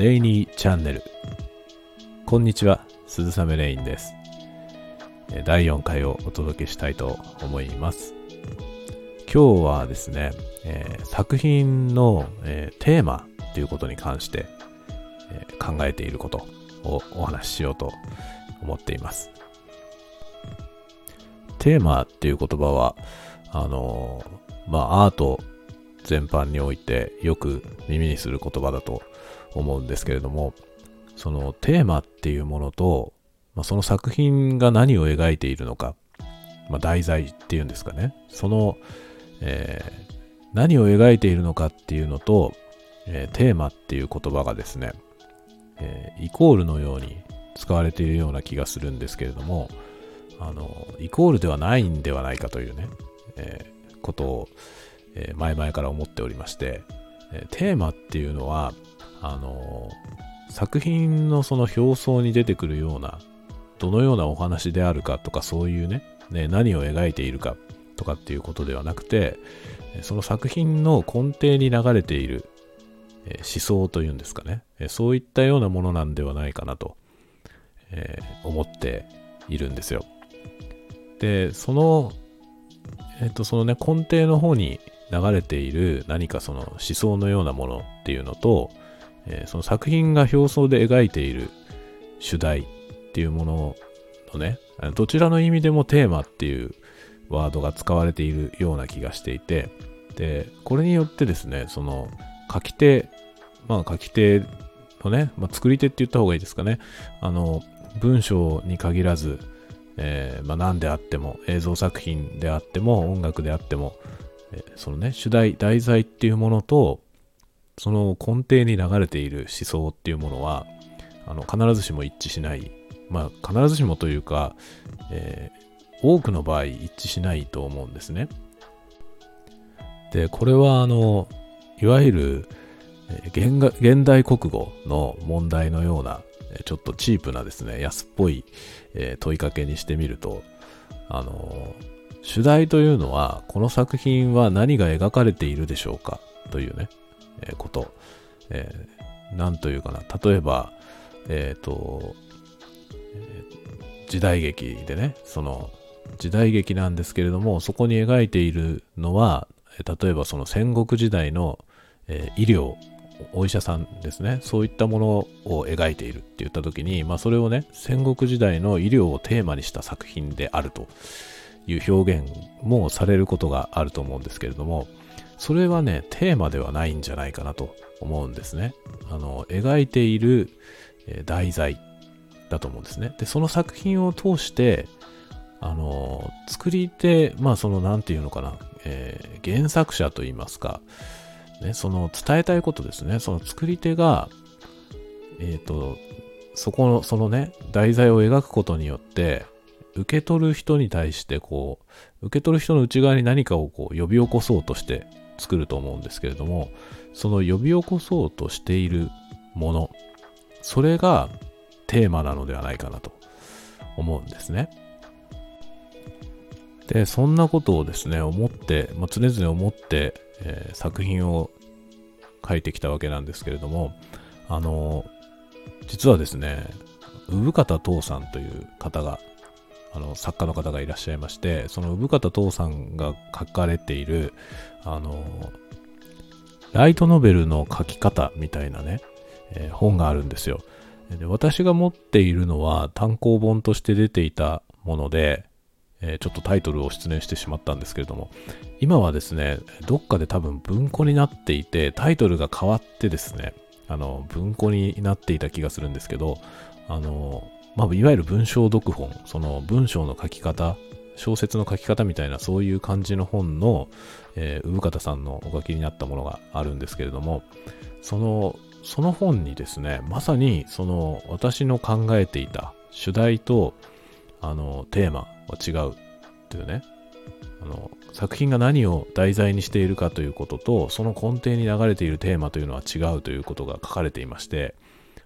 レイニーチャンネル。こんにちは、鈴雨レインです。第4回をお届けしたいと思います。今日はですね、えー、作品の、えー、テーマということに関して、えー、考えていることをお話ししようと思っています。テーマっていう言葉は、あのまあ、アート全般においてよく耳にする言葉だと思うんですけれども、そのテーマっていうものと、まあ、その作品が何を描いているのか、まあ、題材っていうんですかね、その、えー、何を描いているのかっていうのと、えー、テーマっていう言葉がですね、えー、イコールのように使われているような気がするんですけれども、あの、イコールではないんではないかというね、えー、ことを、前々から思っておりまして、えテーマっていうのは、あの作品のその表層に出てくるような、どのようなお話であるかとかそういうね、ね何を描いているかとかっていうことではなくて、その作品の根底に流れている思想というんですかね、そういったようなものなんではないかなと、え思っているんですよ。で、その、えっ、と、そのね、根底の方に流れている何かその思想のようなものっていうのと、えー、その作品が表層で描いている主題っていうもののね、どちらの意味でもテーマっていうワードが使われているような気がしていて、で、これによってですね、その書き手、まあ書き手のね、まあ、作り手って言った方がいいですかね、あの、文章に限らず、えー、まあ、何であっても、映像作品であっても、音楽であっても、えー、そのね、主題、題材っていうものと、その根底に流れている思想っていうものは、あの、必ずしも一致しない。まあ、必ずしもというか、えー、多くの場合一致しないと思うんですね。で、これは、あの、いわゆる、現現代国語の問題のような、ちょっとチープなですね、安っぽい、え問いかけにしてみると、あの、主題というのは、この作品は何が描かれているでしょうかというね、こと。えー、なんというかな。例えば、えっ、ー、と、時代劇でね、その、時代劇なんですけれども、そこに描いているのは、例えばその戦国時代の、えー、医療、お医者さんですね、そういったものを描いているって言った時に、まあそれをね、戦国時代の医療をテーマにした作品であるという表現もされることがあると思うんですけれども、それはね、テーマではないんじゃないかなと思うんですね。あの、描いている、題材だと思うんですね。で、その作品を通して、あの、作り手、まあその、なんていうのかな、えー、原作者といいますか、ね、その伝えたいことですね。その作り手が、えっ、ー、と、そこの、そのね、題材を描くことによって、受け取る人に対してこう、受け取る人の内側に何かをこう呼び起こそうとして作ると思うんですけれども、その呼び起こそうとしているもの、それがテーマなのではないかなと思うんですね。で、そんなことをですね、思って、まあ、常々思って、えー、作品を書いてきたわけなんですけれども、あの、実はですね、産方父さんという方があの、作家の方がいらっしゃいまして、その産方父さんが書かれている、あの、ライトノベルの書き方みたいなね、えー、本があるんですよで。私が持っているのは単行本として出ていたもので、えー、ちょっとタイトルを失念してしまったんですけれども、今はですね、どっかで多分文庫になっていて、タイトルが変わってですね、あの、文庫になっていた気がするんですけど、あの、まあ、いわゆる文章読本、その文章の書き方、小説の書き方みたいなそういう感じの本の、えー、産方さんのお書きになったものがあるんですけれども、その、その本にですね、まさにその私の考えていた主題と、あの、テーマは違うっていうね、あの、作品が何を題材にしているかということと、その根底に流れているテーマというのは違うということが書かれていまして、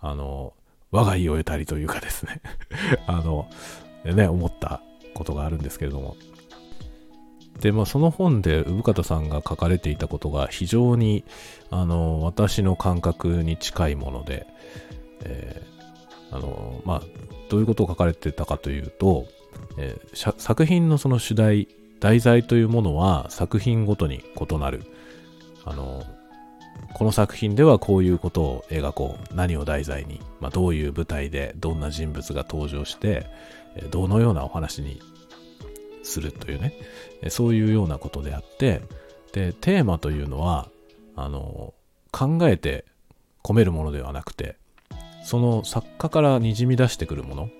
あの、我が家を得たりというかですね あの、ね、思ったことがあるんですけれども。で、まあ、その本で産方さんが書かれていたことが非常にあの私の感覚に近いもので、えー、あのまあ、どういうことを書かれてたかというと、えー、作品のその主題題材というものは作品ごとに異なるあのこの作品ではこういうことを描こう何を題材に、まあ、どういう舞台でどんな人物が登場してどのようなお話にするというね、そういうようなことであって、で、テーマというのは、あの、考えて込めるものではなくて、その作家からにじみ出してくるもの。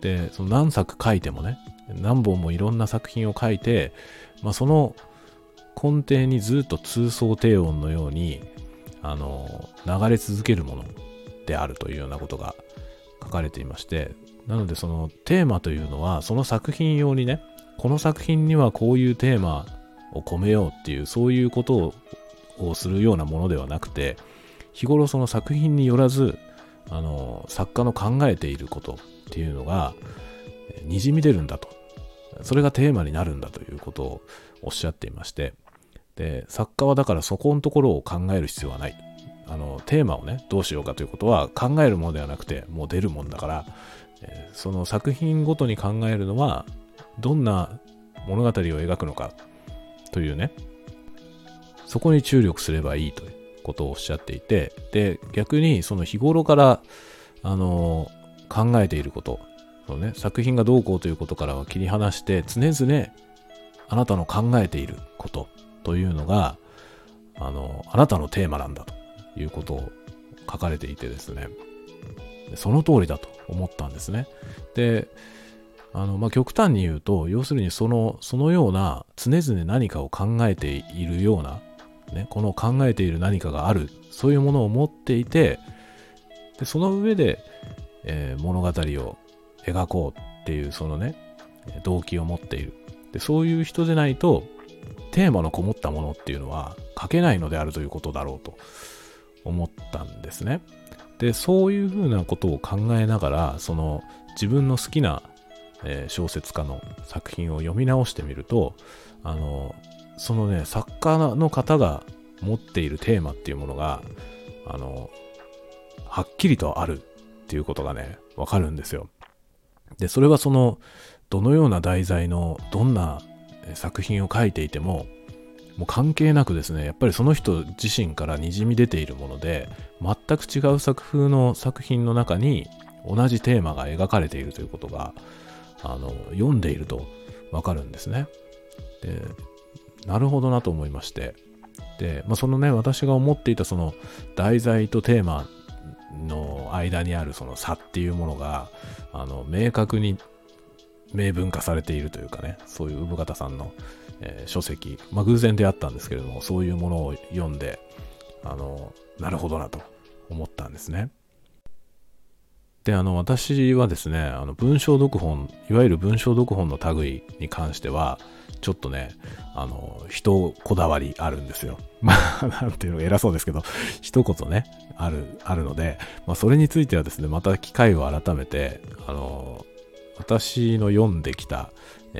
で、その何作書いてもね、何本もいろんな作品を書いて、まあ、その根底にずっと通奏低音のように、あの、流れ続けるものであるというようなことが書かれていまして、なのでそのテーマというのは、その作品用にね、この作品にはこういうテーマを込めようっていう、そういうことをするようなものではなくて、日頃その作品によらず、あの、作家の考えていることっていうのが、にじみ出るんだと。それがテーマになるんだということをおっしゃっていまして、で、作家はだからそこのところを考える必要はない。あの、テーマをね、どうしようかということは考えるものではなくて、もう出るもんだから、えその作品ごとに考えるのは、どんな物語を描くのかというね、そこに注力すればいいということをおっしゃっていて、で、逆にその日頃から、あの考えていること、そうね、作品がどうこうということからは切り離して、常々あなたの考えていることというのが、あの、あなたのテーマなんだということを書かれていてですね、その通りだと思ったんですね。で、あの、まあ、極端に言うと、要するにその、そのような常々何かを考えているような、ね、この考えている何かがある、そういうものを持っていて、で、その上で、えー、物語を描こうっていう、そのね、動機を持っている。で、そういう人でないと、テーマのこもったものっていうのは書けないのであるということだろうと思ったんですね。で、そういうふうなことを考えながら、その自分の好きなえー、小説家の作品を読み直してみると、あの、そのね、作家の方が持っているテーマっていうものが、あの、はっきりとあるっていうことがね、わかるんですよ。で、それはその、どのような題材のどんな作品を書いていても、もう関係なくですね、やっぱりその人自身から滲み出ているもので、全く違う作風の作品の中に同じテーマが描かれているということが、あの読んでいるとわかるんですね。で、なるほどなと思いまして。で、まあ、そのね、私が思っていたその題材とテーマの間にあるその差っていうものが、あの、明確に明文化されているというかね、そういう産方さんの、えー、書籍、まあ、偶然出会ったんですけれども、そういうものを読んで、あの、なるほどなと思ったんですね。で、あの、私はですね、あの、文章読本、いわゆる文章読本の類に関しては、ちょっとね、あの、人こだわりあるんですよ。まあ、なんていうの偉そうですけど、一言ね、ある、あるので、まあ、それについてはですね、また機会を改めて、あの、私の読んできた、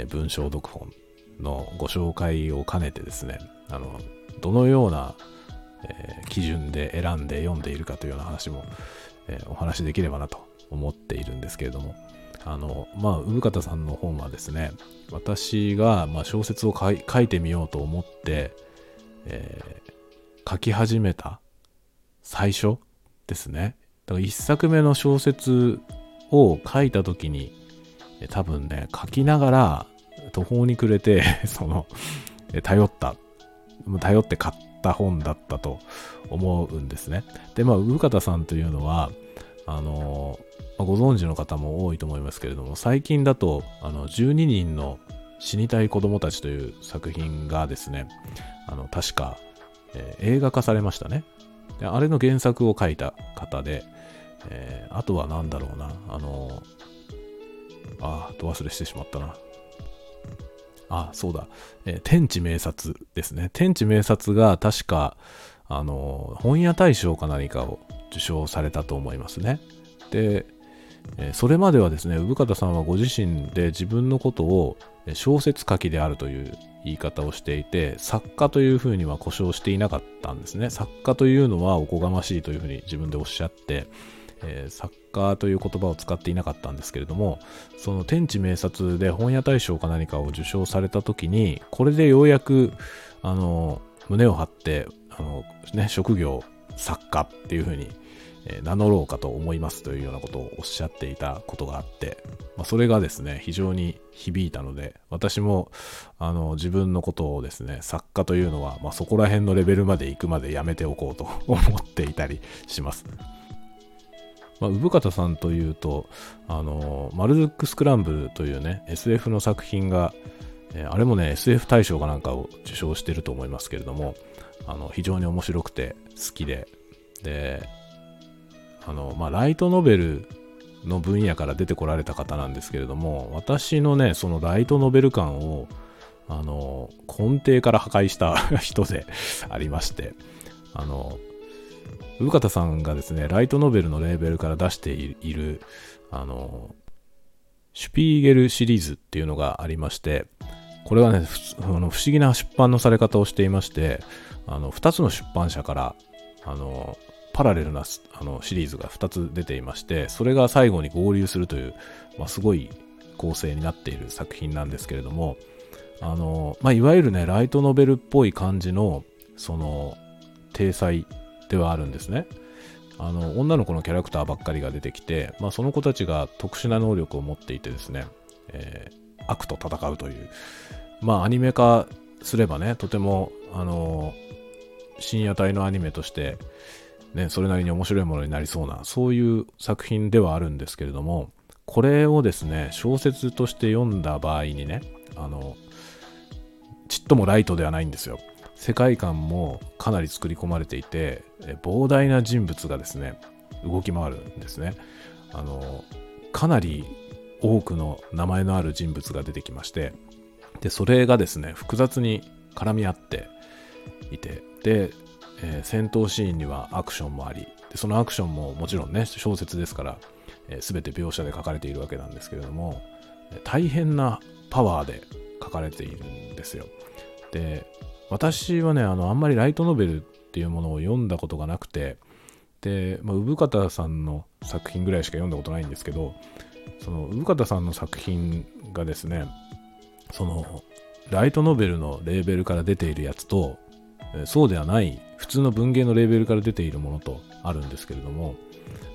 文章読本のご紹介を兼ねてですね、あの、どのような、基準で選んで読んでいるかというような話も、お話しできればなと思っているんですけれども、あの、まあ、産方さんの本はですね、私が、ま小説を書いてみようと思って、えー、書き始めた最初ですね。だから一作目の小説を書いた時に、多分ね、書きながら途方に暮れて その、頼った、頼って買った本だったと思うんですね。で、まあ、産方さんというのは、あの、ご存知の方も多いと思いますけれども、最近だと、あの、12人の死にたい子供たちという作品がですね、あの、確か、えー、映画化されましたね。あれの原作を書いた方で、えー、あとは何だろうな、あの、ああ、と忘れしてしまったな。あ、そうだ、えー、天地名察ですね。天地名察が確か、あの、本屋大賞か何かを受賞されたと思いますね。でえ、それまではですね、産方さんはご自身で自分のことを小説書きであるという言い方をしていて、作家というふうには故障していなかったんですね。作家というのはおこがましいというふうに自分でおっしゃって、えー、作家という言葉を使っていなかったんですけれども、その天地名察で本屋大賞か何かを受賞された時に、これでようやく、あの、胸を張って、あの、ね、職業作家っていうふうにえ名乗ろうかと思いますというようなことをおっしゃっていたことがあって、まあ、それがですね、非常に響いたので、私もあの自分のことをですね、作家というのは、まあ、そこら辺のレベルまで行くまでやめておこうと思っていたりします。まあ、産方さんというと、あの、マルズック・スクランブルというね、SF の作品が、えあれもね、SF 大賞かなんかを受賞してると思いますけれども、あの、非常に面白くて好きで、で、あの、まあ、ライトノベルの分野から出てこられた方なんですけれども、私のね、そのライトノベル感を、あの、根底から破壊した人でありまして、あの、産方さんがですね、ライトノベルのレーベルから出している、あの、シュピーゲルシリーズっていうのがありまして、これはね、あの不思議な出版のされ方をしていまして、あの、2つの出版社から、あの、パラレルなあのシリーズが2つ出ていまして、それが最後に合流するという、まあ、すごい構成になっている作品なんですけれども、あの、まあ、いわゆるね、ライトノベルっぽい感じの、その、体裁ではあるんですね。あの、女の子のキャラクターばっかりが出てきて、まあ、その子たちが特殊な能力を持っていてですね、えー、悪と戦うという、まあ、アニメ化すればね、とても、あの、深夜帯のアニメとして、ね、それなりに面白いものになりそうな、そういう作品ではあるんですけれども、これをですね、小説として読んだ場合にね、あの、ちっともライトではないんですよ。世界観もかなり作り込まれていて、膨大な人物がですね、動き回るんですね。あの、かなり多くの名前のある人物が出てきまして、で、それがですね、複雑に絡み合っていて、で、えー、戦闘シーンにはアクションもありでそのアクションももちろんね小説ですから、えー、全て描写で書かれているわけなんですけれども大変なパワーで書かれているんですよで私はねあのあんまりライトノベルっていうものを読んだことがなくてで、まあ、産方さんの作品ぐらいしか読んだことないんですけどその産方さんの作品がですねそのライトノベルのレーベルから出ているやつとそうではない普通の文芸のレーベルから出ているものとあるんですけれども、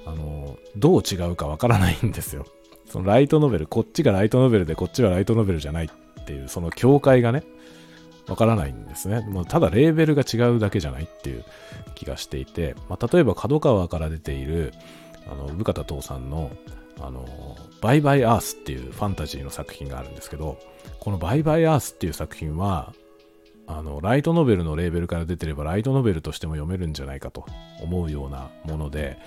あの、どう違うかわからないんですよ。そのライトノベル、こっちがライトノベルでこっちはライトノベルじゃないっていう、その境界がね、わからないんですね。もうただレーベルが違うだけじゃないっていう気がしていて、まあ、例えば角川から出ている、あの、部方父さんの、あの、バイバイアースっていうファンタジーの作品があるんですけど、このバイバイアースっていう作品は、あの、ライトノベルのレーベルから出てれば、ライトノベルとしても読めるんじゃないかと思うようなもので、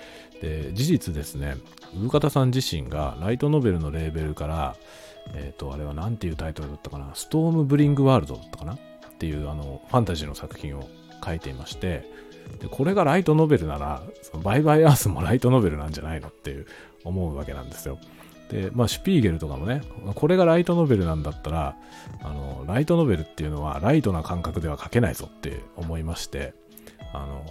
で、事実ですね、産方さん自身がライトノベルのレーベルから、えっ、ー、と、あれは何ていうタイトルだったかな、ストームブリングワールドだったかな？っていう、あの、ファンタジーの作品を書いていまして、で、これがライトノベルなら、そのバイバイアースもライトノベルなんじゃないのっていう思うわけなんですよ。で、まあ、シュピーゲルとかもね、これがライトノベルなんだったら、あの、ライトノベルっていうのはライトな感覚では書けないぞって思いまして、あの、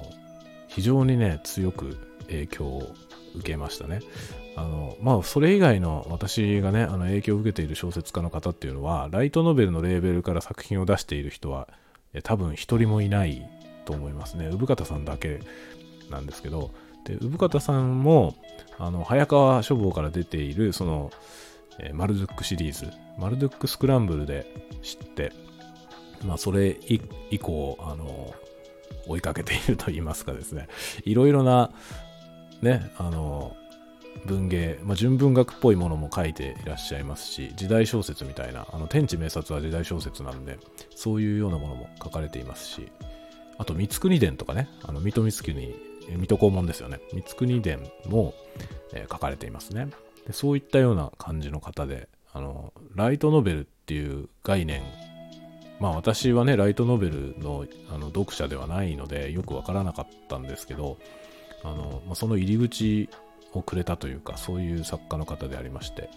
非常にね、強く影響を受けましたね。あの、まあ、それ以外の私がね、あの、影響を受けている小説家の方っていうのは、ライトノベルのレーベルから作品を出している人は、多分一人もいないと思いますね。産方さんだけなんですけど、で、産方さんも、あの、早川書房から出ている、その、えー、マルドゥックシリーズ、マルドゥックスクランブルで知って、まあ、それ以降、あの、追いかけていると言いますかですね、いろいろな、ね、あの、文芸、まあ、純文学っぽいものも書いていらっしゃいますし、時代小説みたいな、あの、天地名察は時代小説なんで、そういうようなものも書かれていますし、あと、三国伝とかね、あの、水戸光圀に水戸黄門ですよね。三国伝も、えー、書かれていますねで。そういったような感じの方で、あの、ライトノベルっていう概念、まあ私はね、ライトノベルのあの読者ではないので、よくわからなかったんですけど、あの、まあ、その入り口をくれたというか、そういう作家の方でありまして、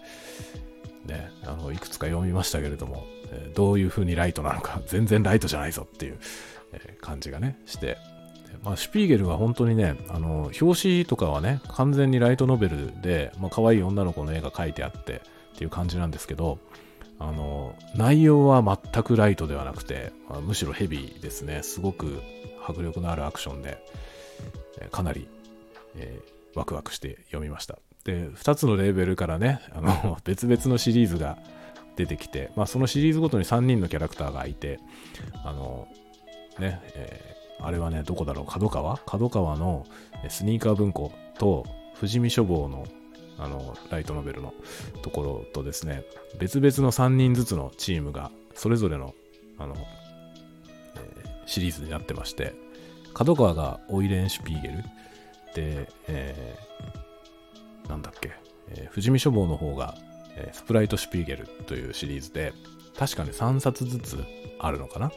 ね、あの、いくつか読みましたけれども、えどういう風にライトなのか、全然ライトじゃないぞっていう、え感じがね、して、まあ、シュピーゲルは本当にね、あの、表紙とかはね、完全にライトノベルで、まあ、可愛い女の子の絵が描いてあってっていう感じなんですけど、あの、内容は全くライトではなくて、まあ、むしろヘビーですね。すごく迫力のあるアクションで、えかなり、え、ワクワクして読みました。で、2つのレーベルからね、あの、別々のシリーズが出てきて、まあ、そのシリーズごとに3人のキャラクターがいて、あの、ね、えー、あれはね、どこだろう、角川？角川のスニーカー文庫と、富士見書房のあの、ライトノベルのところとですね、別々の3人ずつのチームが、それぞれの、あの、えー、シリーズになってまして、角川がオイレンシュピーゲル、で、えー、なんだっけ、えー、富士見書房の方が、えー、スプライトシュピーゲルというシリーズで、確かに3冊ずつあるのかな。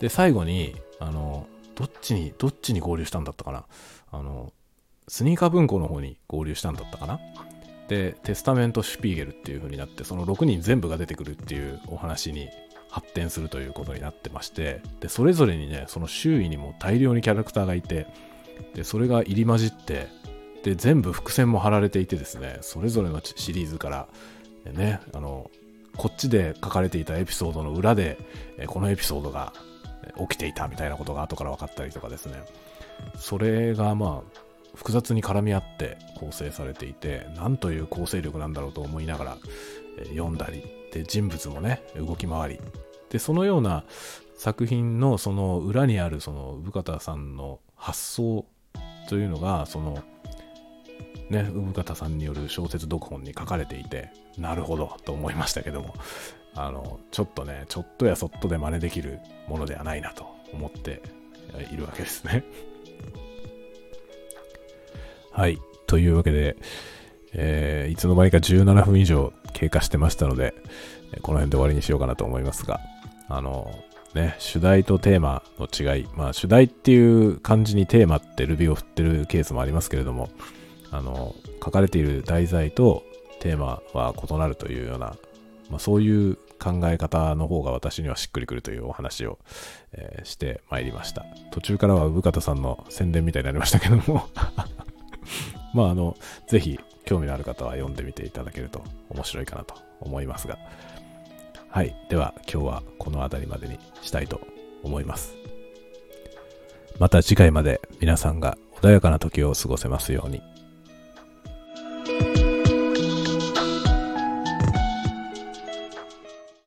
で、最後に、あの、どっちに、どっちに合流したんだったかな。あの、スニーカー文庫の方に合流したんだったかな。で、テスタメント・シュピーゲルっていう風になって、その6人全部が出てくるっていうお話に発展するということになってまして、で、それぞれにね、その周囲にも大量にキャラクターがいて、で、それが入り混じって、で、全部伏線も貼られていてですね、それぞれのシリーズから、ね、あの、こっちで書かれていたエピソードの裏で、このエピソードが起きていたみたいなことが後から分かったりとかですね、それがまあ、複雑に絡み合って構成されていて、なんという構成力なんだろうと思いながら、読んだり、で、人物もね、動き回り、で、そのような作品のその裏にあるその生方さんの発想というのが、その、ね、生方さんによる小説読本に書かれていて、なるほどと思いましたけども、あの、ちょっとね、ちょっとやそっとで真似できるものではないなと思っているわけですね。はい。というわけで、えー、いつの間にか17分以上経過してましたので、この辺で終わりにしようかなと思いますが、あの、ね、主題とテーマの違い、まあ主題っていう感じにテーマってルビーを振ってるケースもありますけれども、あの、書かれている題材とテーマは異なるというような、まあそういう考え方の方が私にはしっくりくるというお話を、えー、してまいりました。途中からは産方さんの宣伝みたいになりましたけども まあ、あの、ぜひ興味のある方は読んでみていただけると面白いかなと思いますが。はい。では、今日はこの辺りまでにしたいと思います。また次回まで皆さんが穏やかな時を過ごせますように。